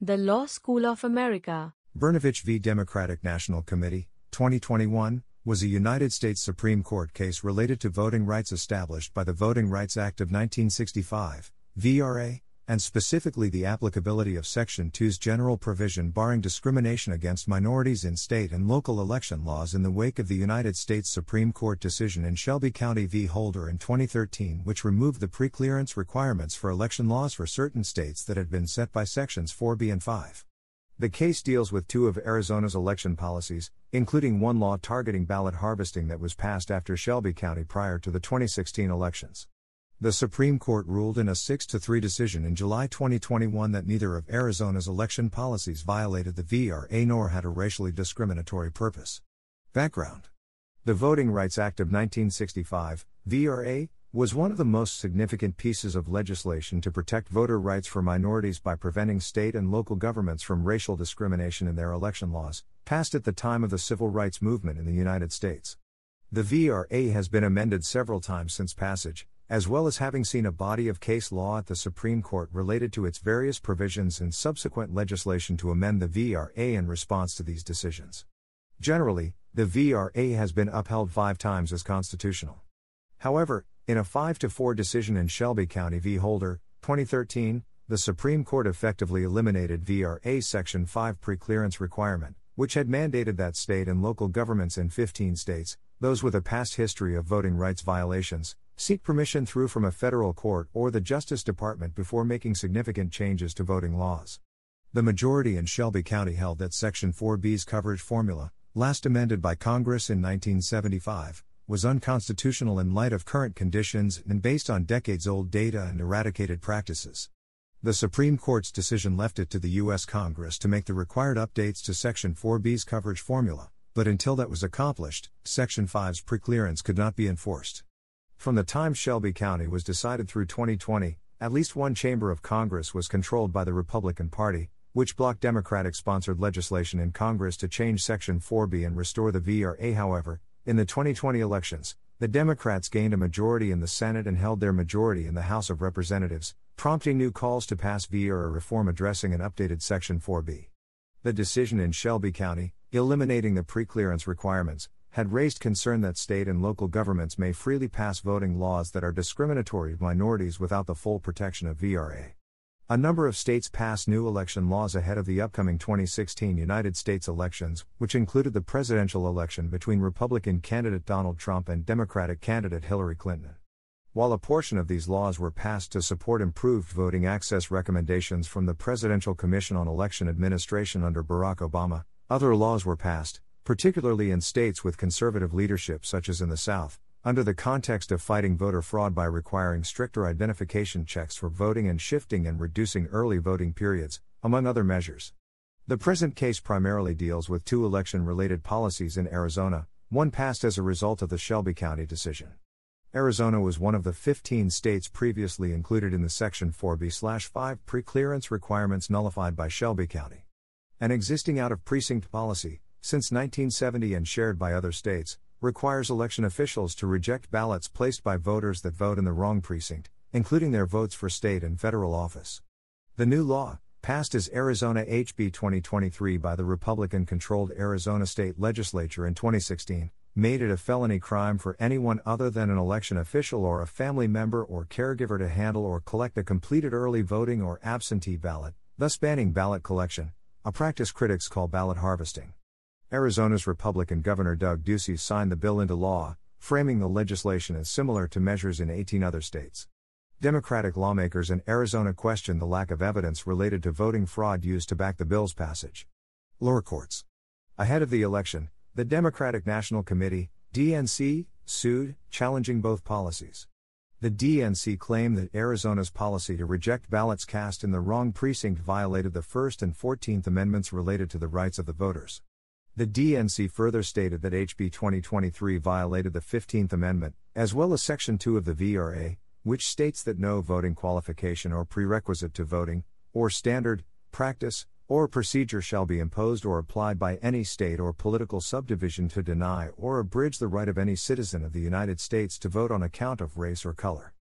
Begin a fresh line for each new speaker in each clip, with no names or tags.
The Law School of America.
Brnovich v. Democratic National Committee, 2021, was a United States Supreme Court case related to voting rights established by the Voting Rights Act of 1965, VRA, and specifically the applicability of Section 2's general provision barring discrimination against minorities in state and local election laws in the wake of the United States Supreme Court decision in Shelby County v. Holder in 2013, which removed the preclearance requirements for election laws for certain states that had been set by Sections 4b and 5. The case deals with two of Arizona's election policies, including one law targeting ballot harvesting that was passed after Shelby County prior to the 2016 elections. The Supreme Court ruled in a 6 3 decision in July 2021 that neither of Arizona's election policies violated the VRA nor had a racially discriminatory purpose. Background The Voting Rights Act of 1965, VRA, was one of the most significant pieces of legislation to protect voter rights for minorities by preventing state and local governments from racial discrimination in their election laws, passed at the time of the civil rights movement in the United States. The VRA has been amended several times since passage, as well as having seen a body of case law at the Supreme Court related to its various provisions and subsequent legislation to amend the VRA in response to these decisions. Generally, the VRA has been upheld five times as constitutional. However, in a 5 to 4 decision in Shelby County v. Holder, 2013, the Supreme Court effectively eliminated VRA Section 5 preclearance requirement, which had mandated that state and local governments in 15 states, those with a past history of voting rights violations, seek permission through from a federal court or the Justice Department before making significant changes to voting laws. The majority in Shelby County held that Section 4B's coverage formula, last amended by Congress in 1975, was unconstitutional in light of current conditions and based on decades old data and eradicated practices. The Supreme Court's decision left it to the U.S. Congress to make the required updates to Section 4B's coverage formula, but until that was accomplished, Section 5's preclearance could not be enforced. From the time Shelby County was decided through 2020, at least one chamber of Congress was controlled by the Republican Party, which blocked Democratic sponsored legislation in Congress to change Section 4B and restore the VRA. However, in the 2020 elections, the Democrats gained a majority in the Senate and held their majority in the House of Representatives, prompting new calls to pass VRA reform addressing an updated Section 4B. The decision in Shelby County, eliminating the preclearance requirements, had raised concern that state and local governments may freely pass voting laws that are discriminatory to minorities without the full protection of VRA. A number of states passed new election laws ahead of the upcoming 2016 United States elections, which included the presidential election between Republican candidate Donald Trump and Democratic candidate Hillary Clinton. While a portion of these laws were passed to support improved voting access recommendations from the Presidential Commission on Election Administration under Barack Obama, other laws were passed, particularly in states with conservative leadership such as in the South, under the context of fighting voter fraud by requiring stricter identification checks for voting and shifting and reducing early voting periods, among other measures. The present case primarily deals with two election related policies in Arizona, one passed as a result of the Shelby County decision. Arizona was one of the 15 states previously included in the Section 4B 5 preclearance requirements nullified by Shelby County. An existing out of precinct policy, since 1970 and shared by other states, requires election officials to reject ballots placed by voters that vote in the wrong precinct, including their votes for state and federal office. The new law, passed as Arizona HB 2023 by the Republican controlled Arizona State Legislature in 2016, made it a felony crime for anyone other than an election official or a family member or caregiver to handle or collect a completed early voting or absentee ballot, thus banning ballot collection, a practice critics call ballot harvesting. Arizona's Republican Governor Doug Ducey signed the bill into law, framing the legislation as similar to measures in 18 other states. Democratic lawmakers in Arizona questioned the lack of evidence related to voting fraud used to back the bill's passage. Lower courts. Ahead of the election, the Democratic National Committee, DNC, sued, challenging both policies. The DNC claimed that Arizona's policy to reject ballots cast in the wrong precinct violated the First and Fourteenth Amendments related to the rights of the voters. The DNC further stated that HB 2023 violated the 15th Amendment, as well as Section 2 of the VRA, which states that no voting qualification or prerequisite to voting, or standard, practice, or procedure shall be imposed or applied by any state or political subdivision to deny or abridge the right of any citizen of the United States to vote on account of race or color.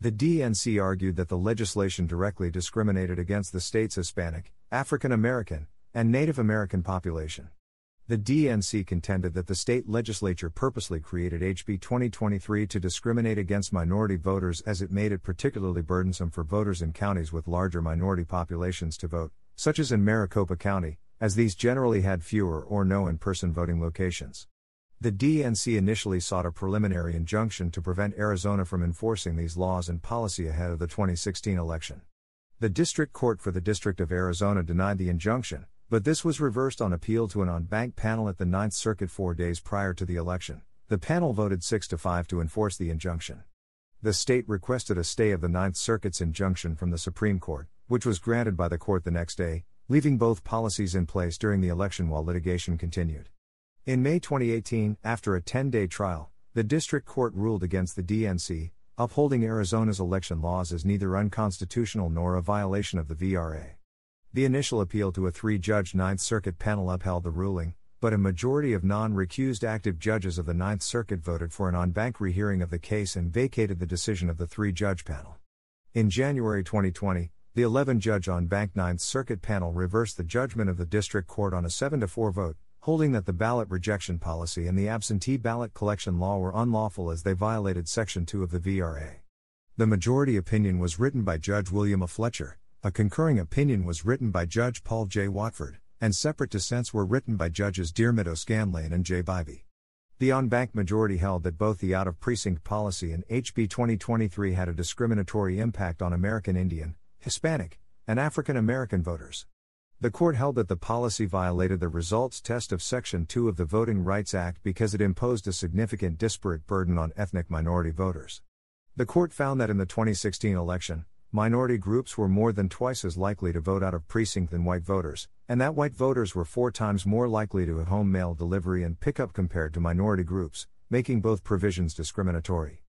The DNC argued that the legislation directly discriminated against the state's Hispanic, African American, and Native American population. The DNC contended that the state legislature purposely created HB 2023 to discriminate against minority voters as it made it particularly burdensome for voters in counties with larger minority populations to vote, such as in Maricopa County, as these generally had fewer or no in person voting locations. The DNC initially sought a preliminary injunction to prevent Arizona from enforcing these laws and policy ahead of the 2016 election. The District Court for the District of Arizona denied the injunction, but this was reversed on appeal to an en banc panel at the Ninth Circuit four days prior to the election. The panel voted 6 to 5 to enforce the injunction. The state requested a stay of the Ninth Circuit's injunction from the Supreme Court, which was granted by the court the next day, leaving both policies in place during the election while litigation continued. In May 2018, after a 10 day trial, the district court ruled against the DNC, upholding Arizona's election laws as neither unconstitutional nor a violation of the VRA. The initial appeal to a three judge Ninth Circuit panel upheld the ruling, but a majority of non recused active judges of the Ninth Circuit voted for an en banc rehearing of the case and vacated the decision of the three judge panel. In January 2020, the 11 judge en banc Ninth Circuit panel reversed the judgment of the district court on a 7 4 vote, holding that the ballot rejection policy and the absentee ballot collection law were unlawful as they violated Section 2 of the VRA. The majority opinion was written by Judge William A. Fletcher, a concurring opinion was written by Judge Paul J. Watford, and separate dissents were written by Judges Diarmuid O'Scanlain and Jay Bybee. The en banc majority held that both the out of precinct policy and HB 2023 had a discriminatory impact on American Indian, Hispanic, and African American voters. The court held that the policy violated the results test of Section 2 of the Voting Rights Act because it imposed a significant disparate burden on ethnic minority voters. The court found that in the 2016 election, minority groups were more than twice as likely to vote out of precinct than white voters, and that white voters were four times more likely to have home mail delivery and pickup compared to minority groups, making both provisions discriminatory.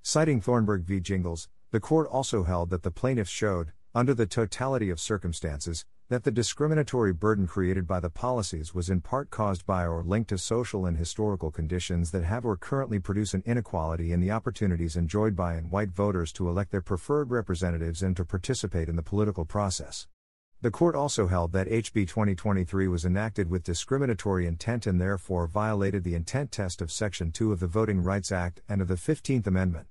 Citing Thornburg v. Gingles, the court also held that the plaintiffs showed, under the totality of circumstances, that the discriminatory burden created by the policies was in part caused by or linked to social and historical conditions that have or currently produce an inequality in the opportunities enjoyed by and white voters to elect their preferred representatives and to participate in the political process. The court also held that HB 2023 was enacted with discriminatory intent and therefore violated the intent test of Section 2 of the Voting Rights Act and of the 15th Amendment.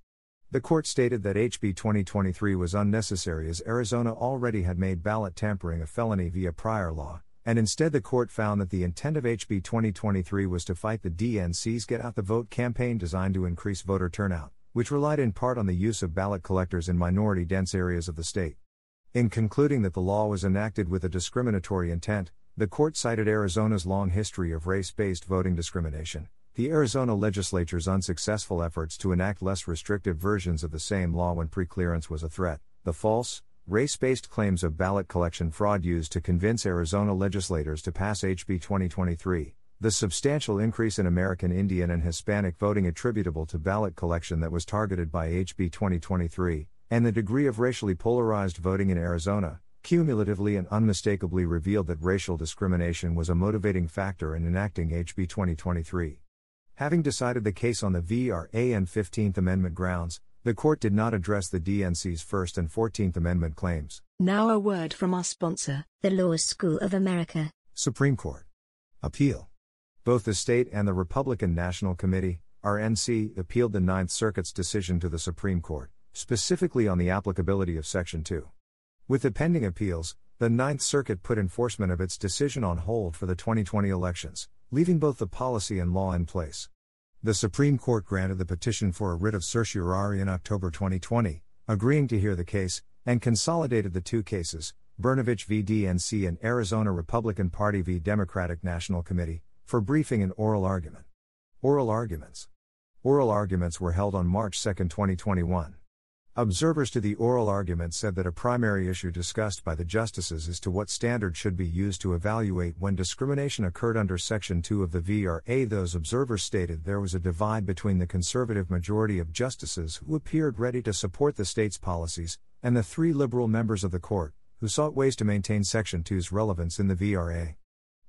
The court stated that HB 2023 was unnecessary as Arizona already had made ballot tampering a felony via prior law, and instead the court found that the intent of HB 2023 was to fight the DNC's Get Out the Vote campaign designed to increase voter turnout, which relied in part on the use of ballot collectors in minority dense areas of the state. In concluding that the law was enacted with a discriminatory intent, the court cited Arizona's long history of race based voting discrimination the Arizona legislature's unsuccessful efforts to enact less restrictive versions of the same law when preclearance was a threat, the false, race based claims of ballot collection fraud used to convince Arizona legislators to pass HB 2023, the substantial increase in American Indian and Hispanic voting attributable to ballot collection that was targeted by HB 2023, and the degree of racially polarized voting in Arizona, cumulatively and unmistakably revealed that racial discrimination was a motivating factor in enacting HB 2023. Having decided the case on the VRA and 15th Amendment grounds, the court did not address the DNC's First and 14th Amendment claims.
Now a word from our sponsor,
the Law School of America.
Supreme Court. Appeal. Both the state and the Republican National Committee, RNC, appealed the Ninth Circuit's decision to the Supreme Court, specifically on the applicability of Section 2. With the pending appeals, the Ninth Circuit put enforcement of its decision on hold for the 2020 elections, leaving both the policy and law in place. The Supreme Court granted the petition for a writ of certiorari in October 2020, agreeing to hear the case, and consolidated the two cases, Brnovich v. DNC and Arizona Republican Party v. Democratic National Committee, for briefing and oral argument. Oral arguments. Oral arguments were held on March 2, 2021. Observers to the oral argument said that a primary issue discussed by the justices is to what standard should be used to evaluate when discrimination occurred under Section 2 of the VRA. Those observers stated there was a divide between the conservative majority of justices who appeared ready to support the state's policies, and the three liberal members of the court, who sought ways to maintain Section 2's relevance in the VRA.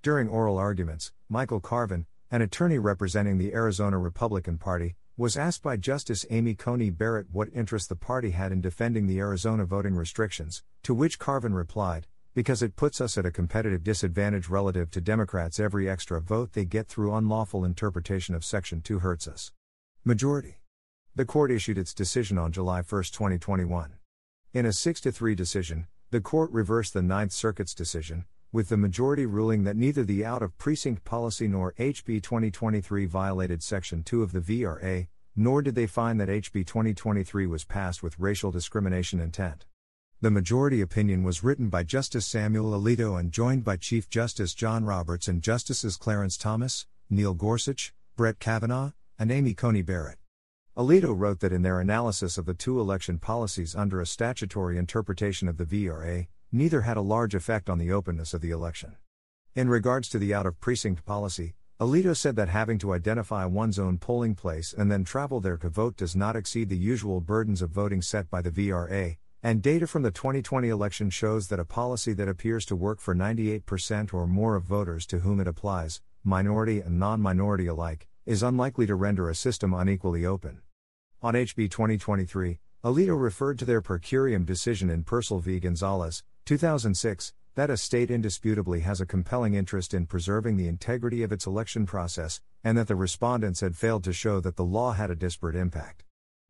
During oral arguments, Michael Carvin, an attorney representing the Arizona Republican Party, was asked by Justice Amy Coney Barrett what interest the party had in defending the Arizona voting restrictions, to which Carvin replied, Because it puts us at a competitive disadvantage relative to Democrats. Every extra vote they get through unlawful interpretation of Section 2 hurts us. Majority. The court issued its decision on July 1, 2021. In a 6 3 decision, the court reversed the Ninth Circuit's decision, with the majority ruling that neither the out of precinct policy nor HB 2023 violated Section 2 of the VRA, nor did they find that HB 2023 was passed with racial discrimination intent. The majority opinion was written by Justice Samuel Alito and joined by Chief Justice John Roberts and Justices Clarence Thomas, Neil Gorsuch, Brett Kavanaugh, and Amy Coney Barrett. Alito wrote that in their analysis of the two election policies under a statutory interpretation of the VRA, neither had a large effect on the openness of the election. In regards to the out of precinct policy, Alito said that having to identify one's own polling place and then travel there to vote does not exceed the usual burdens of voting set by the VRA, and data from the 2020 election shows that a policy that appears to work for 98% or more of voters to whom it applies, minority and non minority alike, is unlikely to render a system unequally open. On HB 2023, Alito referred to their per curiam decision in Purcell v. Gonzalez, 2006, that a state indisputably has a compelling interest in preserving the integrity of its election process, and that the respondents had failed to show that the law had a disparate impact.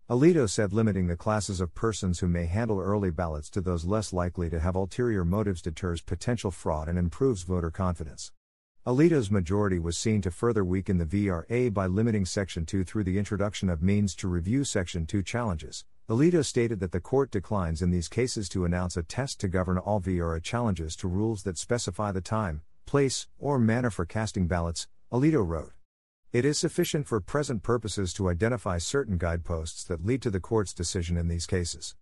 Alito said limiting the classes of persons who may handle early ballots to those less likely to have ulterior motives deters potential fraud and improves voter confidence. Alito's majority was seen to further weaken the VRA by limiting Section 2 through the introduction of means to review Section 2 challenges, Alito stated that the court declines in these cases to announce a test to govern all VRA challenges to rules that specify the time, place, or manner for casting ballots, Alito wrote. It is sufficient for present purposes to identify certain guideposts that lead to the court's decision in these cases.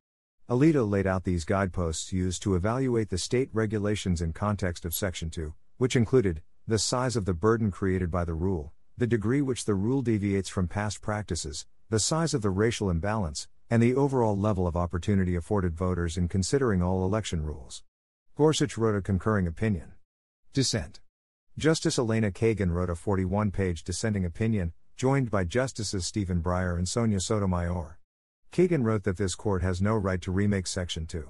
Alito laid out these guideposts used to evaluate the state regulations in context of Section 2, which included the size of the burden created by the rule, the degree which the rule deviates from past practices, the size of the racial imbalance, and the overall level of opportunity afforded voters in considering all election rules. Gorsuch wrote a concurring opinion. Dissent. Justice Elena Kagan wrote a 41 page dissenting opinion, joined by Justices Stephen Breyer and Sonia Sotomayor. Kagan wrote that this court has no right to remake Section 2.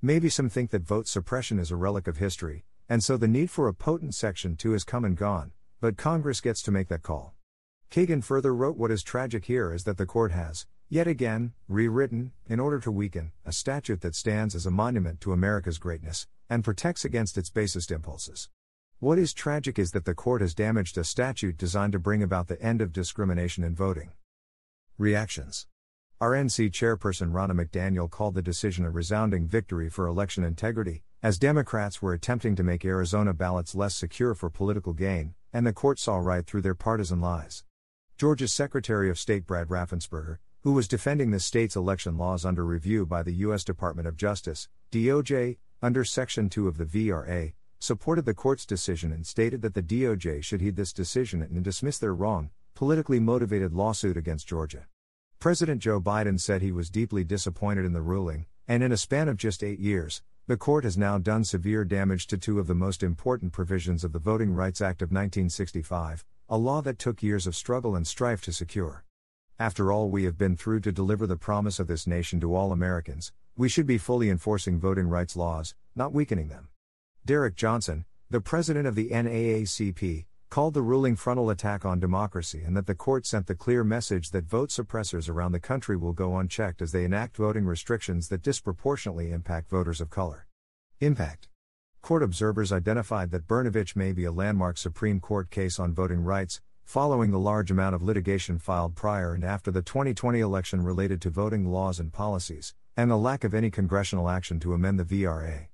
Maybe some think that vote suppression is a relic of history, and so the need for a potent Section 2 has come and gone, but Congress gets to make that call. Kagan further wrote What is tragic here is that the court has, Yet again, rewritten, in order to weaken, a statute that stands as a monument to America's greatness, and protects against its basest impulses. What is tragic is that the court has damaged a statute designed to bring about the end of discrimination in voting. Reactions RNC chairperson Ronna McDaniel called the decision a resounding victory for election integrity, as Democrats were attempting to make Arizona ballots less secure for political gain, and the court saw right through their partisan lies. Georgia's Secretary of State Brad Raffensperger, who was defending the state's election laws under review by the U.S. Department of Justice, DOJ, under Section 2 of the VRA, supported the court's decision and stated that the DOJ should heed this decision and dismiss their wrong, politically motivated lawsuit against Georgia. President Joe Biden said he was deeply disappointed in the ruling, and in a span of just eight years, the court has now done severe damage to two of the most important provisions of the Voting Rights Act of 1965, a law that took years of struggle and strife to secure. After all we have been through to deliver the promise of this nation to all Americans, we should be fully enforcing voting rights laws, not weakening them. Derrick Johnson, the president of the NAACP, called the ruling frontal attack on democracy and that the court sent the clear message that vote suppressors around the country will go unchecked as they enact voting restrictions that disproportionately impact voters of color. Impact Court observers identified that Brnovich may be a landmark Supreme Court case on voting rights, following the large amount of litigation filed prior and after the 2020 election related to voting laws and policies, and the lack of any congressional action to amend the VRA.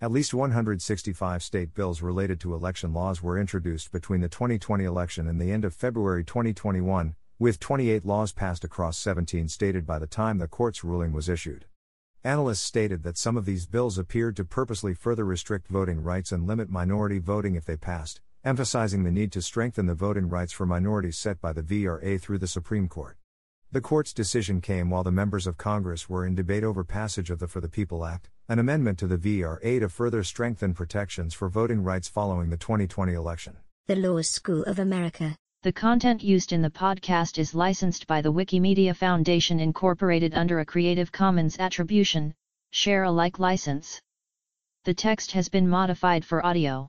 At least 165 state bills related to election laws were introduced between the 2020 election and the end of February 2021, with 28 laws passed across 17 stated by the time the court's ruling was issued. Analysts stated that some of these bills appeared to purposely further restrict voting rights and limit minority voting if they passed, emphasizing the need to strengthen the voting rights for minorities set by the VRA through the Supreme Court. The court's decision came while the members of Congress were in debate over passage of the For the People Act, an amendment to the VRA to further strengthen protections for voting rights following the 2020 election.
The Law School of America.
The content used in the podcast is licensed by the Wikimedia Foundation Incorporated under a Creative Commons Attribution, Share Alike license. The text has been modified for audio.